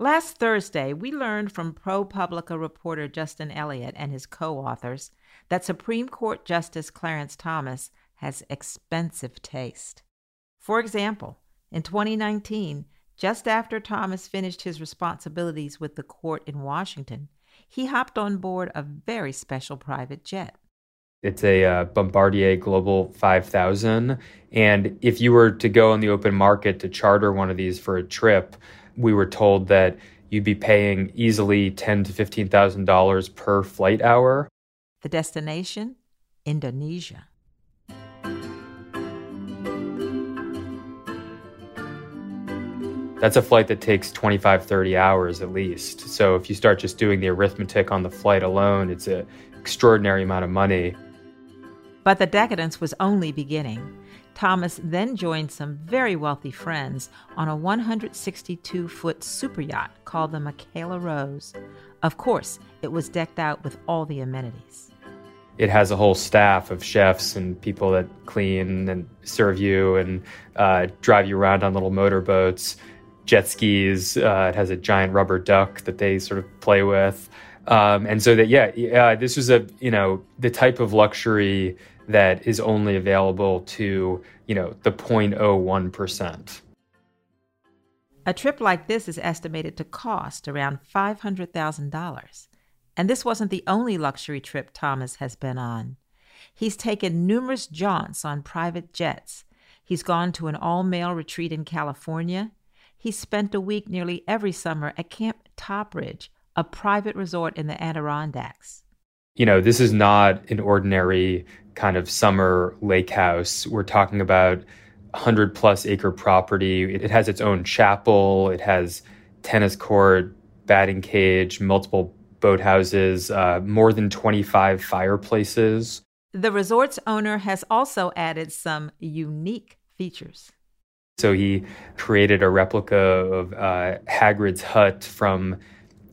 Last Thursday, we learned from ProPublica reporter Justin Elliott and his co authors that Supreme Court Justice Clarence Thomas has expensive taste. For example, in 2019, just after Thomas finished his responsibilities with the court in Washington, he hopped on board a very special private jet. It's a uh, Bombardier Global 5000. And if you were to go on the open market to charter one of these for a trip, we were told that you'd be paying easily ten to fifteen thousand dollars per flight hour. The destination, Indonesia. That's a flight that takes 25, 30 hours at least. So if you start just doing the arithmetic on the flight alone, it's an extraordinary amount of money. But the decadence was only beginning. Thomas then joined some very wealthy friends on a 162 foot super yacht called the Michaela Rose. Of course, it was decked out with all the amenities. It has a whole staff of chefs and people that clean and serve you and uh, drive you around on little motorboats, jet skis. Uh, it has a giant rubber duck that they sort of play with. Um, and so that, yeah, yeah, this was a, you know, the type of luxury that is only available to, you know, the 0.01%. A trip like this is estimated to cost around $500,000. And this wasn't the only luxury trip Thomas has been on. He's taken numerous jaunts on private jets. He's gone to an all male retreat in California. He spent a week nearly every summer at Camp Topridge, a private resort in the Adirondacks. You know, this is not an ordinary kind of summer lake house. We're talking about 100 plus acre property. It, has its own chapel, it has tennis court, batting cage, multiple boathouses, uh, more than 25 fireplaces. The resort's owner has also added some unique features. So he created a replica of uh, Hagrid's hut from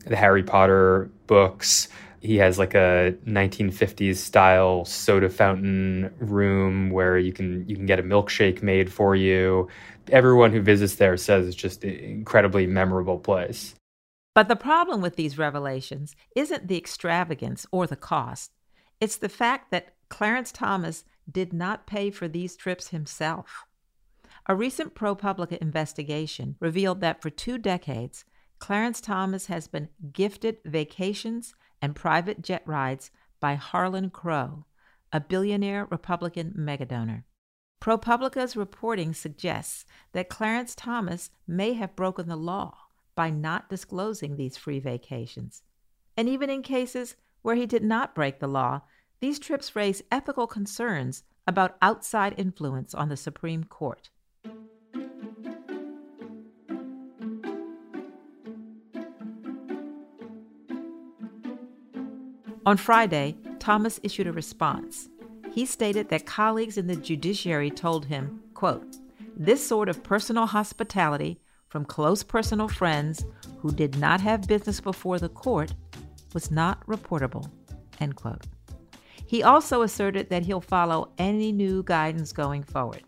the Harry Potter books. He has like a 1950s style soda fountain room where you can you can get a milkshake made for you. Everyone who visits there says it's just an incredibly memorable place. But the problem with these revelations isn't the extravagance or the cost. It's the fact that Clarence Thomas did not pay for these trips himself. A recent ProPublica investigation revealed that for two decades, Clarence Thomas has been gifted vacations and private jet rides by Harlan Crow, a billionaire Republican megadonor. ProPublica's reporting suggests that Clarence Thomas may have broken the law by not disclosing these free vacations. And even in cases where he did not break the law, these trips raise ethical concerns about outside influence on the Supreme Court. On Friday, Thomas issued a response. He stated that colleagues in the judiciary told him, quote, this sort of personal hospitality from close personal friends who did not have business before the court was not reportable, end quote. He also asserted that he'll follow any new guidance going forward.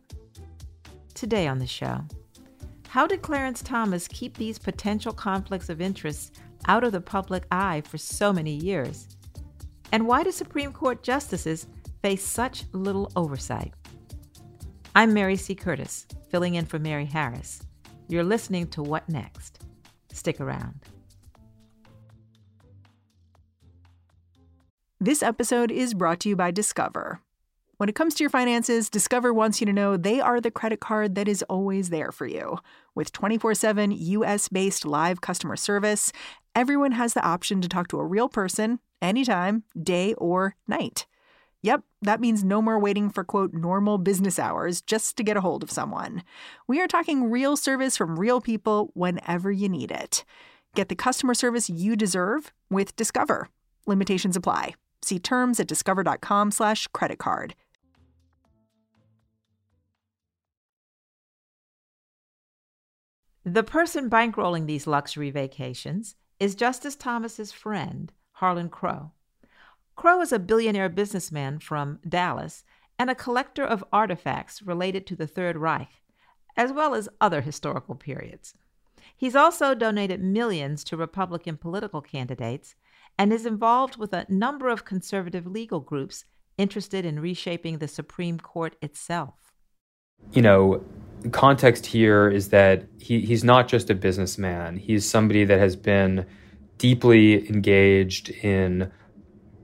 Today on the show, how did Clarence Thomas keep these potential conflicts of interest out of the public eye for so many years? And why do Supreme Court justices face such little oversight? I'm Mary C. Curtis, filling in for Mary Harris. You're listening to What Next? Stick around. This episode is brought to you by Discover. When it comes to your finances, Discover wants you to know they are the credit card that is always there for you. With 24 7 US based live customer service, everyone has the option to talk to a real person anytime, day or night. Yep, that means no more waiting for quote normal business hours just to get a hold of someone. We are talking real service from real people whenever you need it. Get the customer service you deserve with Discover. Limitations apply. See terms at discover.com/slash credit card. The person bankrolling these luxury vacations is Justice Thomas's friend, Harlan Crow. Crow is a billionaire businessman from Dallas and a collector of artifacts related to the Third Reich, as well as other historical periods. He's also donated millions to Republican political candidates and is involved with a number of conservative legal groups interested in reshaping the Supreme Court itself. You know, context here is that he, he's not just a businessman, he's somebody that has been deeply engaged in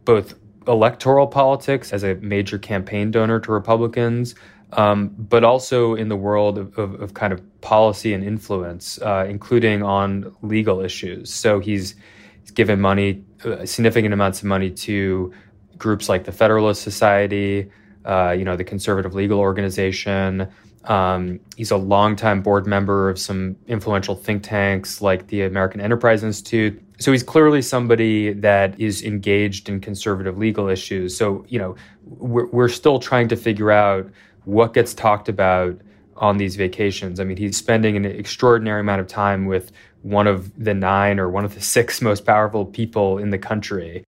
both electoral politics as a major campaign donor to Republicans, um, but also in the world of, of, of kind of policy and influence, uh, including on legal issues. So he's, he's given money, uh, significant amounts of money to groups like the Federalist Society, uh, you know, the Conservative Legal Organization. Um, he's a longtime board member of some influential think tanks like the American Enterprise Institute. So he's clearly somebody that is engaged in conservative legal issues. So, you know, we're, we're still trying to figure out what gets talked about on these vacations. I mean, he's spending an extraordinary amount of time with one of the nine or one of the six most powerful people in the country.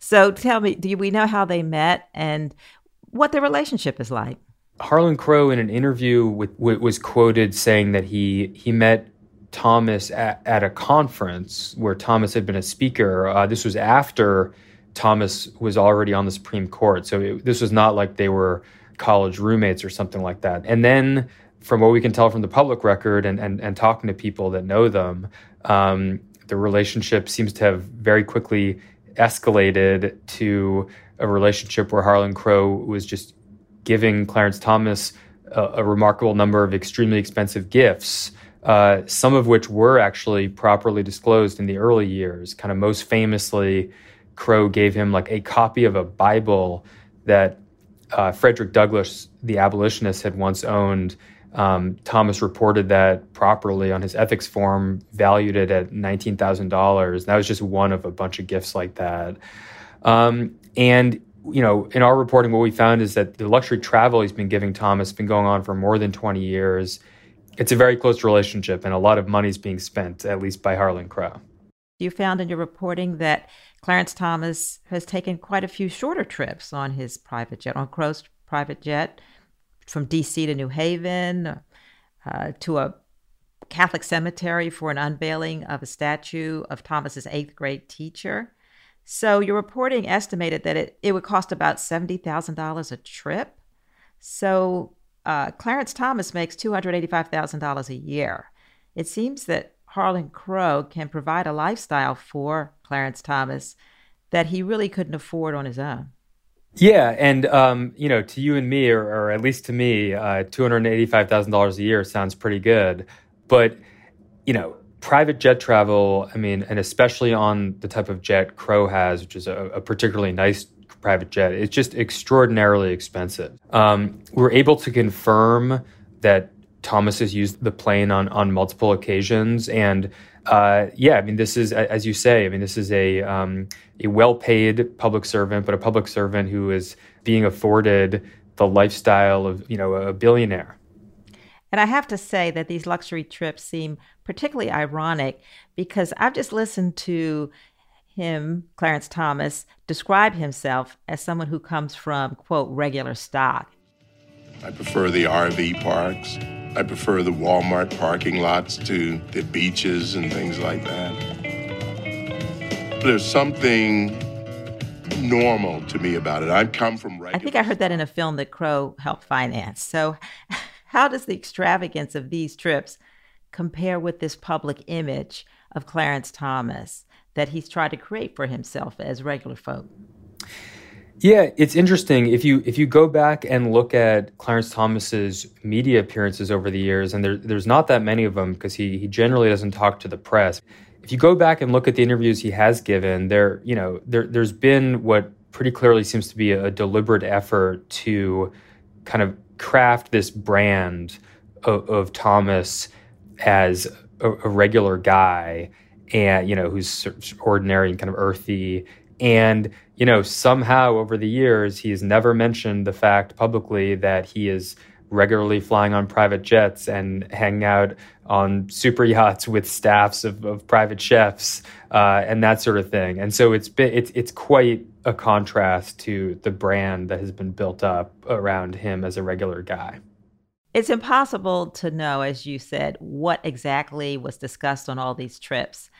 So tell me, do we know how they met and what their relationship is like? Harlan Crow, in an interview, with, was quoted saying that he he met Thomas at, at a conference where Thomas had been a speaker. Uh, this was after Thomas was already on the Supreme Court, so it, this was not like they were college roommates or something like that. And then, from what we can tell from the public record and and, and talking to people that know them, um, the relationship seems to have very quickly escalated to a relationship where Harlan Crow was just giving Clarence Thomas a, a remarkable number of extremely expensive gifts, uh, some of which were actually properly disclosed in the early years. Kind of most famously, Crow gave him like a copy of a Bible that uh, Frederick Douglass, the abolitionist, had once owned. Um, Thomas reported that properly on his ethics form, valued it at $19,000. That was just one of a bunch of gifts like that. Um, and you know, in our reporting, what we found is that the luxury travel he's been giving Thomas has been going on for more than 20 years. It's a very close relationship, and a lot of money is being spent, at least by Harlan Crow. You found in your reporting that Clarence Thomas has taken quite a few shorter trips on his private jet, on Crow's private jet, from D.C. to New Haven, uh, to a Catholic cemetery for an unveiling of a statue of Thomas's eighth grade teacher. So your reporting estimated that it, it would cost about $70,000 a trip. So uh, Clarence Thomas makes $285,000 a year. It seems that Harlan Crow can provide a lifestyle for Clarence Thomas that he really couldn't afford on his own. Yeah, and um, you know, to you and me, or, or at least to me, uh, two hundred eighty-five thousand dollars a year sounds pretty good. But you know, private jet travel, I mean, and especially on the type of jet Crow has, which is a, a particularly nice private jet, it's just extraordinarily expensive. Um, we're able to confirm that Thomas has used the plane on, on multiple occasions. And uh, yeah, I mean, this is, as you say, I mean, this is a, um, a well paid public servant, but a public servant who is being afforded the lifestyle of, you know, a billionaire. And I have to say that these luxury trips seem particularly ironic because I've just listened to him, Clarence Thomas, describe himself as someone who comes from, quote, regular stock. I prefer the RV parks. I prefer the Walmart parking lots to the beaches and things like that. There's something normal to me about it. I come from regular I think I heard that in a film that Crow helped finance. So how does the extravagance of these trips compare with this public image of Clarence Thomas that he's tried to create for himself as regular folk? Yeah, it's interesting if you if you go back and look at Clarence Thomas's media appearances over the years, and there, there's not that many of them because he he generally doesn't talk to the press. If you go back and look at the interviews he has given, there you know there there's been what pretty clearly seems to be a deliberate effort to kind of craft this brand of, of Thomas as a, a, regular guy and you know who's ordinary and kind of earthy and you know somehow over the years he's never mentioned the fact publicly that he is regularly flying on private jets and hanging out on super yachts with staffs of, of private chefs uh, and that sort of thing. And so it's been, it's it's quite a contrast to the brand that has been built up around him as a regular guy. It's impossible to know, as you said, what exactly was discussed on all these trips.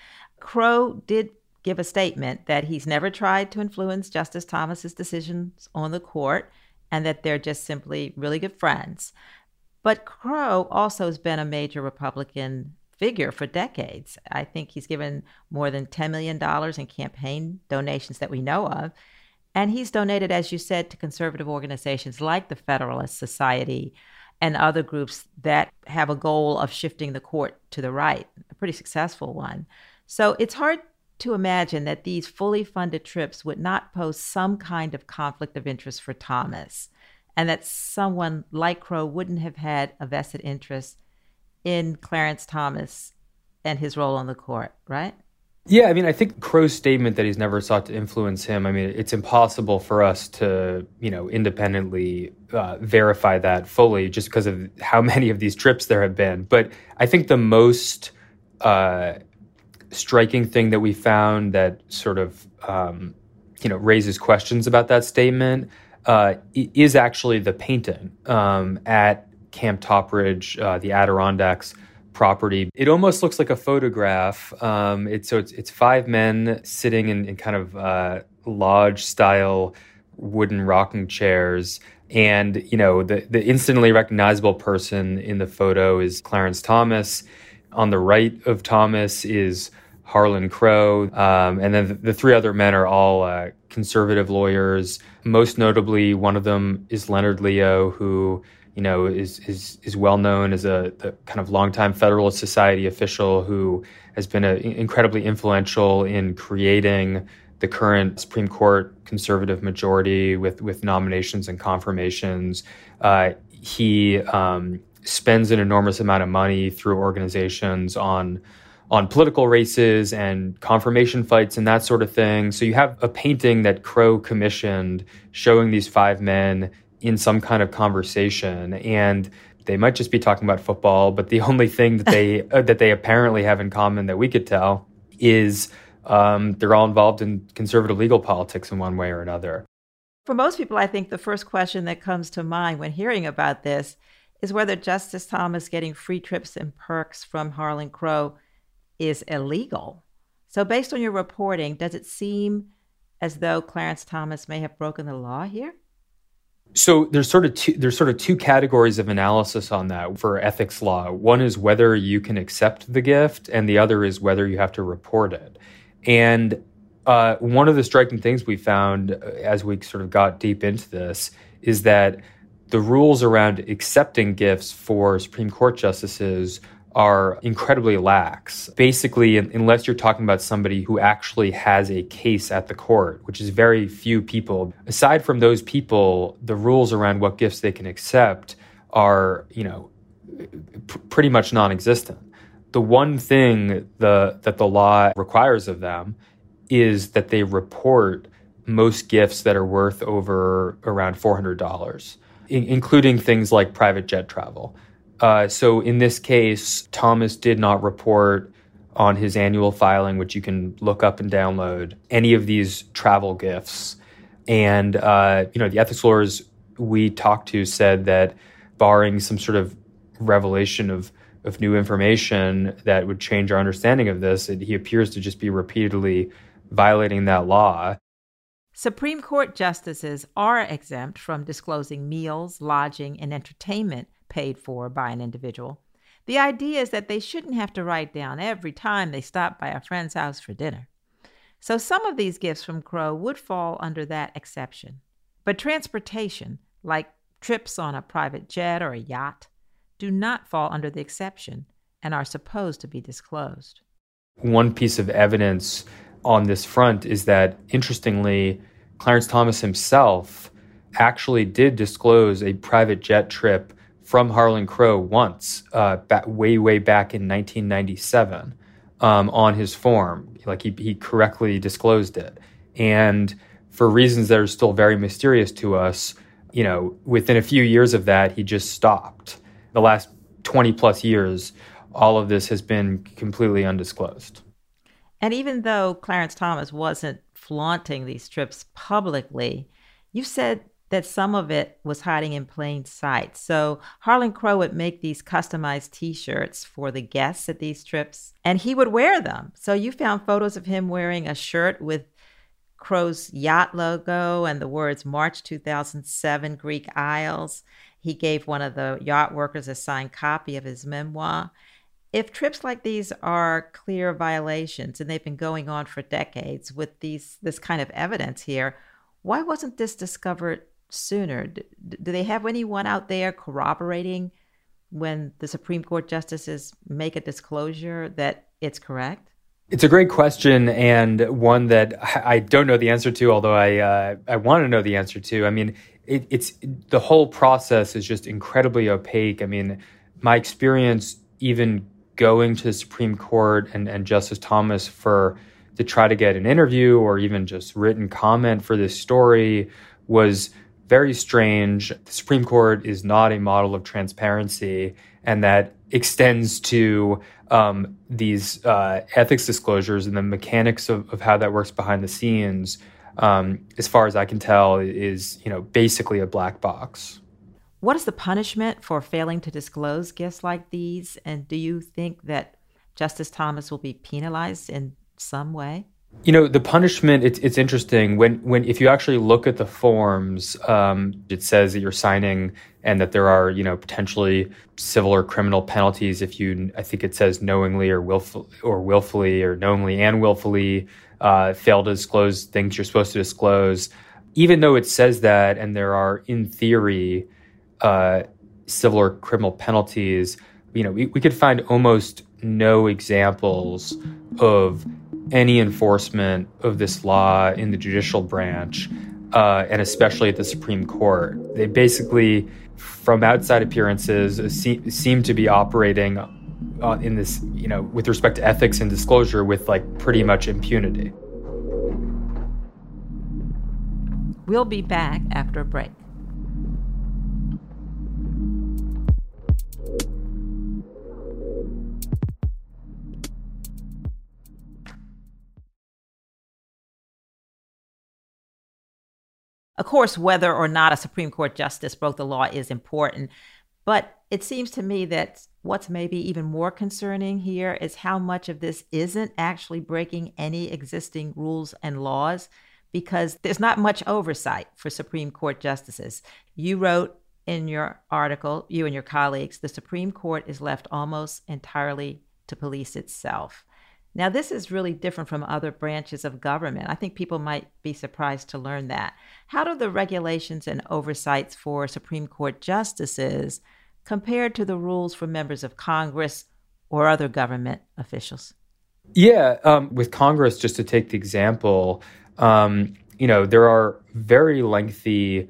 Crow did give a statement that he's never tried to influence Justice Thomas's decisions on the court and that they're just simply really good friends. But Crow also has been a major Republican figure for decades. I think he's given more than $10 million in campaign donations that we know of. And he's donated, as you said, to conservative organizations like the Federalist Society and other groups that have a goal of shifting the court to the right, a pretty successful one. So it's hard to imagine that these fully funded trips would not pose some kind of conflict of interest for Thomas, and that someone like Crow wouldn't have had a vested interest in Clarence Thomas and his role on the court, right? Yeah, I mean, I think Crow's statement that he's never sought to influence him. I mean, it's impossible for us to, you know, independently uh, verify that fully, just because of how many of these trips there have been. But I think the most uh, striking thing that we found that sort of um, you know raises questions about that statement uh, is actually the painting um, at Camp Topridge, uh, the Adirondacks property. It almost looks like a photograph. Um, it's so it's it's five men sitting in, in kind of uh, lodge style wooden rocking chairs. And you know the the instantly recognizable person in the photo is Clarence Thomas. On the right of Thomas is Harlan Crow, um, and then the, the, three other men are all uh, conservative lawyers. Most notably, one of them is Leonard Leo, who you know is is is well known as a kind of longtime Federalist Society official who has been a, incredibly influential in creating the current Supreme Court conservative majority with with nominations and confirmations. Uh, he um, spends an enormous amount of money through organizations on on political races and confirmation fights and that sort of thing. So you have a painting that Crow commissioned showing these five men in some kind of conversation and they might just be talking about football, but the only thing that they uh, that they apparently have in common that we could tell is um, they're all involved in conservative legal politics in one way or another. For most people, I think the first question that comes to mind when hearing about this is whether Justice Thomas getting free trips and perks from Harlan Crow is illegal. So, based on your reporting, does it seem as though Clarence Thomas may have broken the law here? So there's sort of two there's sort of two categories of analysis on that for ethics law. One is whether you can accept the gift, and the other is whether you have to report it. And uh, one of the striking things we found uh, as we sort of got deep into this is that the rules around accepting gifts for Supreme Court justices are incredibly lax. Basically, unless you're talking about somebody who actually has a case at the court, which is very few people, aside from those people, the rules around what gifts they can accept are, you know, p- pretty much non-existent. The one thing the that the law requires of them is that they report most gifts that are worth over around $400, including things like private jet travel. Uh, so in this case, Thomas did not report on his annual filing, which you can look up and download, any of these travel gifts. And uh, you know, the ethics lawyers we talked to said that, barring some sort of revelation of of new information that would change our understanding of this, it, he appears to just be repeatedly violating that law. Supreme Court justices are exempt from disclosing meals, lodging, and entertainment paid for by an individual. The idea is that they shouldn't have to write down every time they stop by a friend's house for dinner. So some of these gifts from Crow would fall under that exception. But transportation, like trips on a private jet or a yacht, do not fall under the exception and are supposed to be disclosed. One piece of evidence on this front is that, interestingly, Clarence Thomas himself actually did disclose a private jet trip from Harlan Crow once, uh, back, way, way back in 1997 um, on his form. Like he, he correctly disclosed it. And for reasons that are still very mysterious to us, you know, within a few years of that, he just stopped. The last 20 plus years, all of this has been completely undisclosed. And even though Clarence Thomas wasn't flaunting these trips publicly, you said that some of it was hiding in plain sight. So Harlan Crow would make these customized t-shirts for the guests at these trips and he would wear them. So you found photos of him wearing a shirt with Crow's yacht logo and the words March 2007 Greek Isles. He gave one of the yacht workers a signed copy of his memoir. If trips like these are clear violations and they've been going on for decades with these this kind of evidence here, why wasn't this discovered sooner? Do, do they have anyone out there corroborating when the Supreme Court justices make a disclosure that it's correct? It's a great question and one that I don't know the answer to, although I uh, I want to know the answer to. I mean, it, it's the whole process is just incredibly opaque. I mean, my experience even going to the Supreme Court and, and Justice Thomas for to try to get an interview or even just written comment for this story was very strange. The Supreme Court is not a model of transparency, and that extends to um, these uh, ethics disclosures and the mechanics of, of, how that works behind the scenes. Um, as far as I can tell, is you know basically a black box. What is the punishment for failing to disclose gifts like these? And do you think that Justice Thomas will be penalized in some way? You know, the punishment, it's, it's interesting. When, when, if you actually look at the forms, um, it says that you're signing and that there are, you know, potentially civil or criminal penalties if you, I think it says knowingly or willfully or willfully or knowingly and willfully, uh, fail to disclose things you're supposed to disclose. Even though it says that, and there are, in theory, uh, civil or criminal penalties, you know, we, we could find almost no examples of any enforcement of this law in the judicial branch, uh, and especially at the Supreme Court. They basically, from outside appearances, se- seem to be operating uh, in this, you know, with respect to ethics and disclosure, with like pretty much impunity. We'll be back after a break. Of course, whether or not a Supreme Court justice broke the law is important, but it seems to me that what's maybe even more concerning here is how much of this isn't actually breaking any existing rules and laws because there's not much oversight for Supreme Court justices. You wrote in your article, you and your colleagues, the Supreme Court is left almost entirely to police itself. Now, this is really different from other branches of government. I think people might be surprised to learn that. How do the regulations and oversights for Supreme Court justices compare to the rules for members of Congress or other government officials? Yeah, um, with Congress, just to take the example, um, you know, there are very lengthy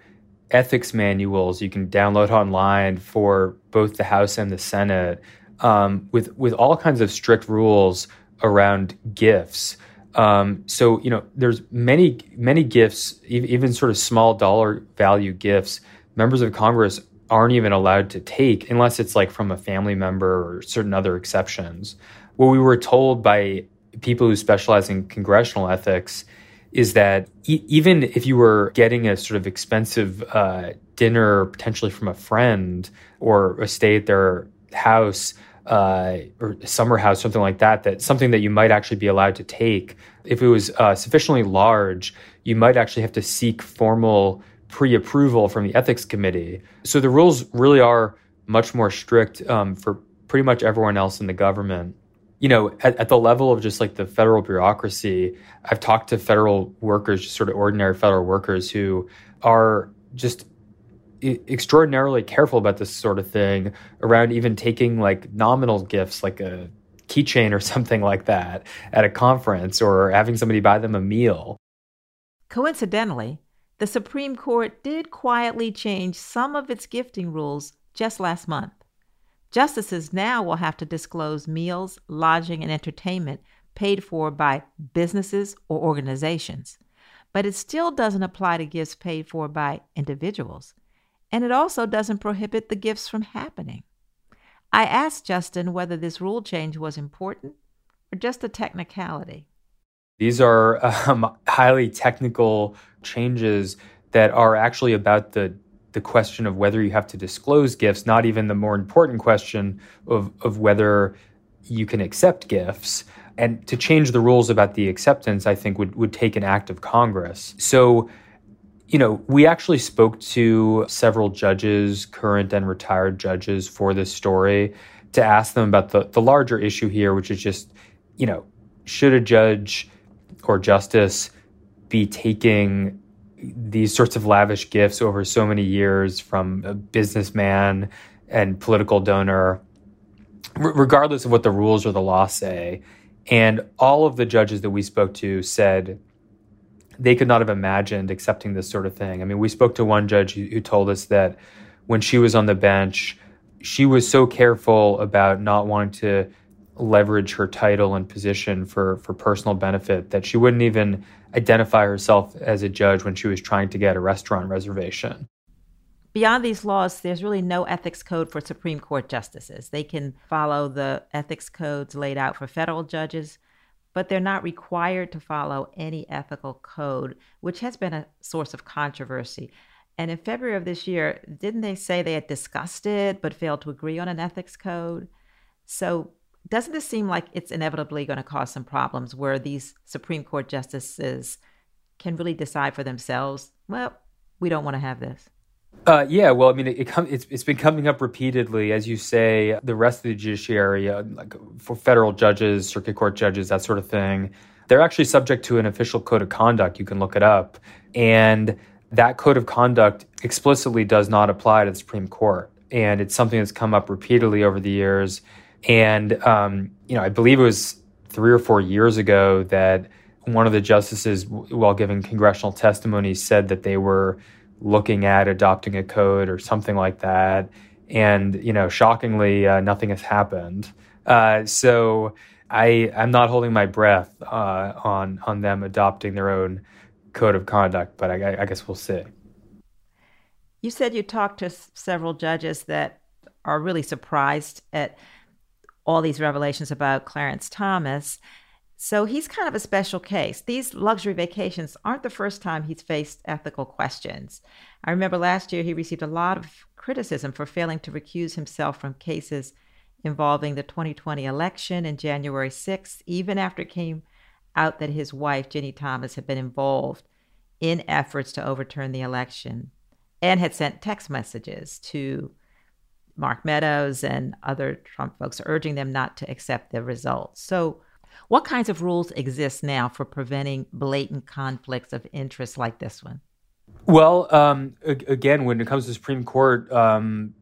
ethics manuals you can download online for both the House and the Senate um, with with all kinds of strict rules around gifts. Um, so you know, there's many many gifts, even sort of small dollar value gifts. Members of Congress aren't even allowed to take unless it's like from a family member or certain other exceptions. What we were told by people who specialize in congressional ethics is that e- even if you were getting a sort of expensive uh, dinner potentially from a friend or a stay at their house uh, or summer house, something like that, that something that you might actually be allowed to take. If it was uh, sufficiently large, you might actually have to seek formal pre approval from the ethics committee. So the rules really are much more strict um, for pretty much everyone else in the government. You know, at, at the level of just like the federal bureaucracy, I've talked to federal workers, just sort of ordinary federal workers who are just extraordinarily careful about this sort of thing around even taking like nominal gifts like a keychain or something like that at a conference or having somebody buy them a meal. Coincidentally, the Supreme Court did quietly change some of its gifting rules just last month. Justices now will have to disclose meals, lodging, and entertainment paid for by businesses or organizations. But it still doesn't apply to gifts paid for by individuals. And it also doesn't prohibit the gifts from happening. I asked Justin whether this rule change was important or just a technicality. These are um, highly technical changes that are actually about the the question of whether you have to disclose gifts, not even the more important question of, of whether you can accept gifts. And to change the rules about the acceptance, I think would, would take an act of Congress. So, you know, we actually spoke to several judges, current and retired judges, for this story to ask them about the, the larger issue here, which is just, you know, should a judge or justice be taking these sorts of lavish gifts over so many years from a businessman and political donor, r- regardless of what the rules or the law say. And all of the judges that we spoke to said they could not have imagined accepting this sort of thing. I mean, we spoke to one judge who, told us that when she was on the bench, she was so careful about not wanting to leverage her title and position for for personal benefit that she wouldn't even identify herself as a judge when she was trying to get a restaurant reservation. Beyond these laws, there's really no ethics code for Supreme Court justices. They can follow the ethics codes laid out for federal judges, but they're not required to follow any ethical code, which has been a source of controversy. And in February of this year, didn't they say they had discussed it but failed to agree on an ethics code? So doesn't this seem like it's inevitably going to cause some problems where these Supreme Court justices can really decide for themselves? Well, we don't want to have this. Uh, yeah, well, I mean, it, it com- it's, it's been coming up repeatedly, as you say. The rest of the judiciary, uh, like for federal judges, circuit court judges, that sort of thing, they're actually subject to an official code of conduct. You can look it up, and that code of conduct explicitly does not apply to the Supreme Court, and it's something that's come up repeatedly over the years. And, um, you know, I believe it was three or four years ago that one of the justices, while giving congressional testimony, said that they were looking at adopting a code or something like that. And, you know, shockingly, uh, nothing has happened. Uh, so I, I'm not holding my breath uh, on, on them adopting their own code of conduct, but I, I guess we'll see. You said you talked to several judges that are really surprised at all these revelations about Clarence Thomas. So he's kind of a special case. These luxury vacations aren't the first time he's faced ethical questions. I remember last year he received a lot of criticism for failing to recuse himself from cases involving the 2020 election and January 6th, even after it came out that his wife, Ginni Thomas, had been involved in efforts to overturn the election and had sent text messages to Mark Meadows and other Trump folks urging them not to accept the results. So, what kinds of rules exist now for preventing blatant conflicts of interest like this one? Well, um, again, when it comes to Supreme Court, um,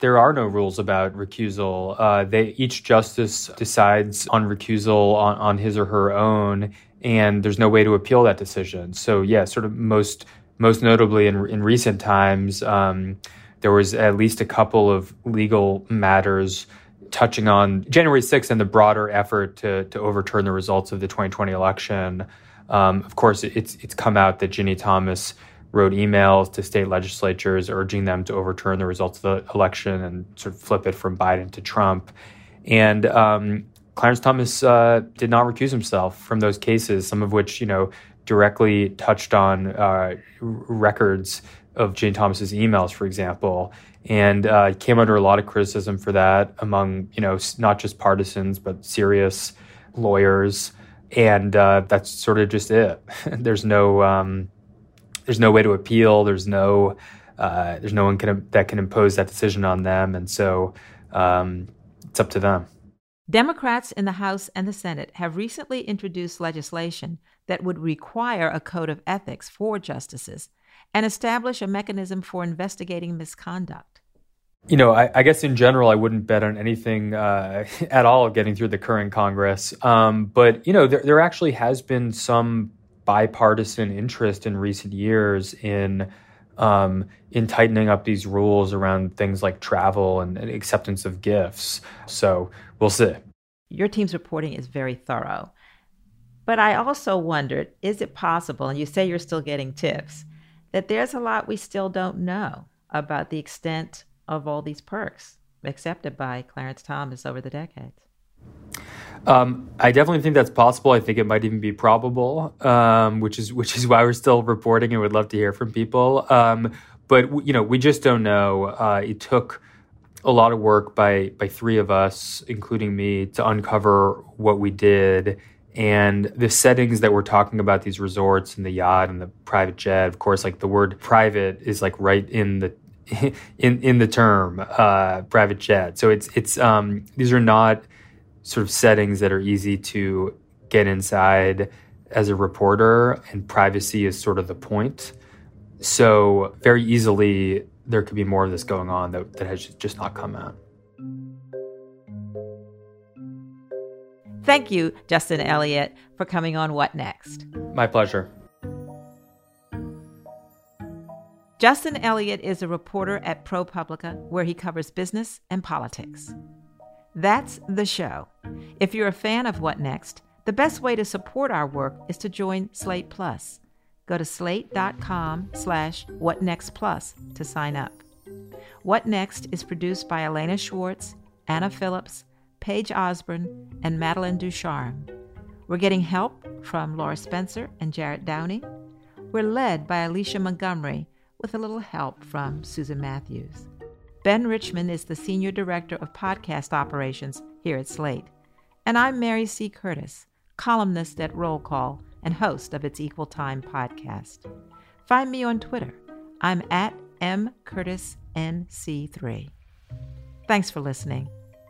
there are no rules about recusal. Uh, they each justice decides on recusal on, on his or her own, and there's no way to appeal that decision. So, yeah, sort of most most notably in in recent times. Um, there was at least a couple of legal matters touching on January 6th and the broader effort to, to overturn the results of the 2020 election. Um, of course, it's it's come out that Ginni Thomas wrote emails to state legislatures urging them to overturn the results of the election and sort of flip it from Biden to Trump. And um, Clarence Thomas uh, did not recuse himself from those cases, some of which you know directly touched on uh, records of Jane Thomas's emails, for example, and uh, came under a lot of criticism for that among you know not just partisans but serious lawyers, and uh, that's sort of just it. there's no um, there's no way to appeal. There's no uh, there's no one can, that can impose that decision on them, and so um, it's up to them. Democrats in the House and the Senate have recently introduced legislation that would require a code of ethics for justices and establish a mechanism for investigating misconduct? You know, I, I guess in general, I wouldn't bet on anything uh, at all getting through the current Congress. Um, but, you know, there, there actually has been some bipartisan interest in recent years in um, in tightening up these rules around things like travel and, and acceptance of gifts. So we'll see. Your team's reporting is very thorough. But I also wondered is it possible, and you say you're still getting tips, that there's a lot we still don't know about the extent of all these perks accepted by Clarence Thomas over the decades? Um, I definitely think that's possible. I think it might even be probable, um, which is which is why we're still reporting and would love to hear from people. Um, but you know, we just don't know. Uh, it took a lot of work by by three of us, including me, to uncover what we did. And the settings that we're talking about, these resorts and the yacht and the private jet, of course, like the word private is like right in the in in the term uh, private jet. So it's it's um, these are not sort of settings that are easy to get inside as a reporter, and privacy is sort of the point. So, very easily, there could be more of this going on that, that has just not come out. Thank you, Justin Elliott, for coming on What Next. My pleasure. Justin Elliott is a reporter at ProPublica, where he covers business and politics. That's the show. If you're a fan of What Next, the best way to support our work is to join Slate Plus. Go to slate.com slash whatnextplus to sign up. What Next is produced by Elena Schwartz, Anna Phillips, Paige Osborne, and Madeline Ducharme. We're getting help from Laura Spencer and Jarrett Downey. We're led by Alicia Montgomery with a little help from Susan Matthews. Ben Richmond is the Senior Director of Podcast Operations here at Slate. And I'm Mary C. Curtis, columnist at Roll Call and host of its Equal Time podcast. Find me on Twitter. I'm at mcurtisnc3. Thanks for listening.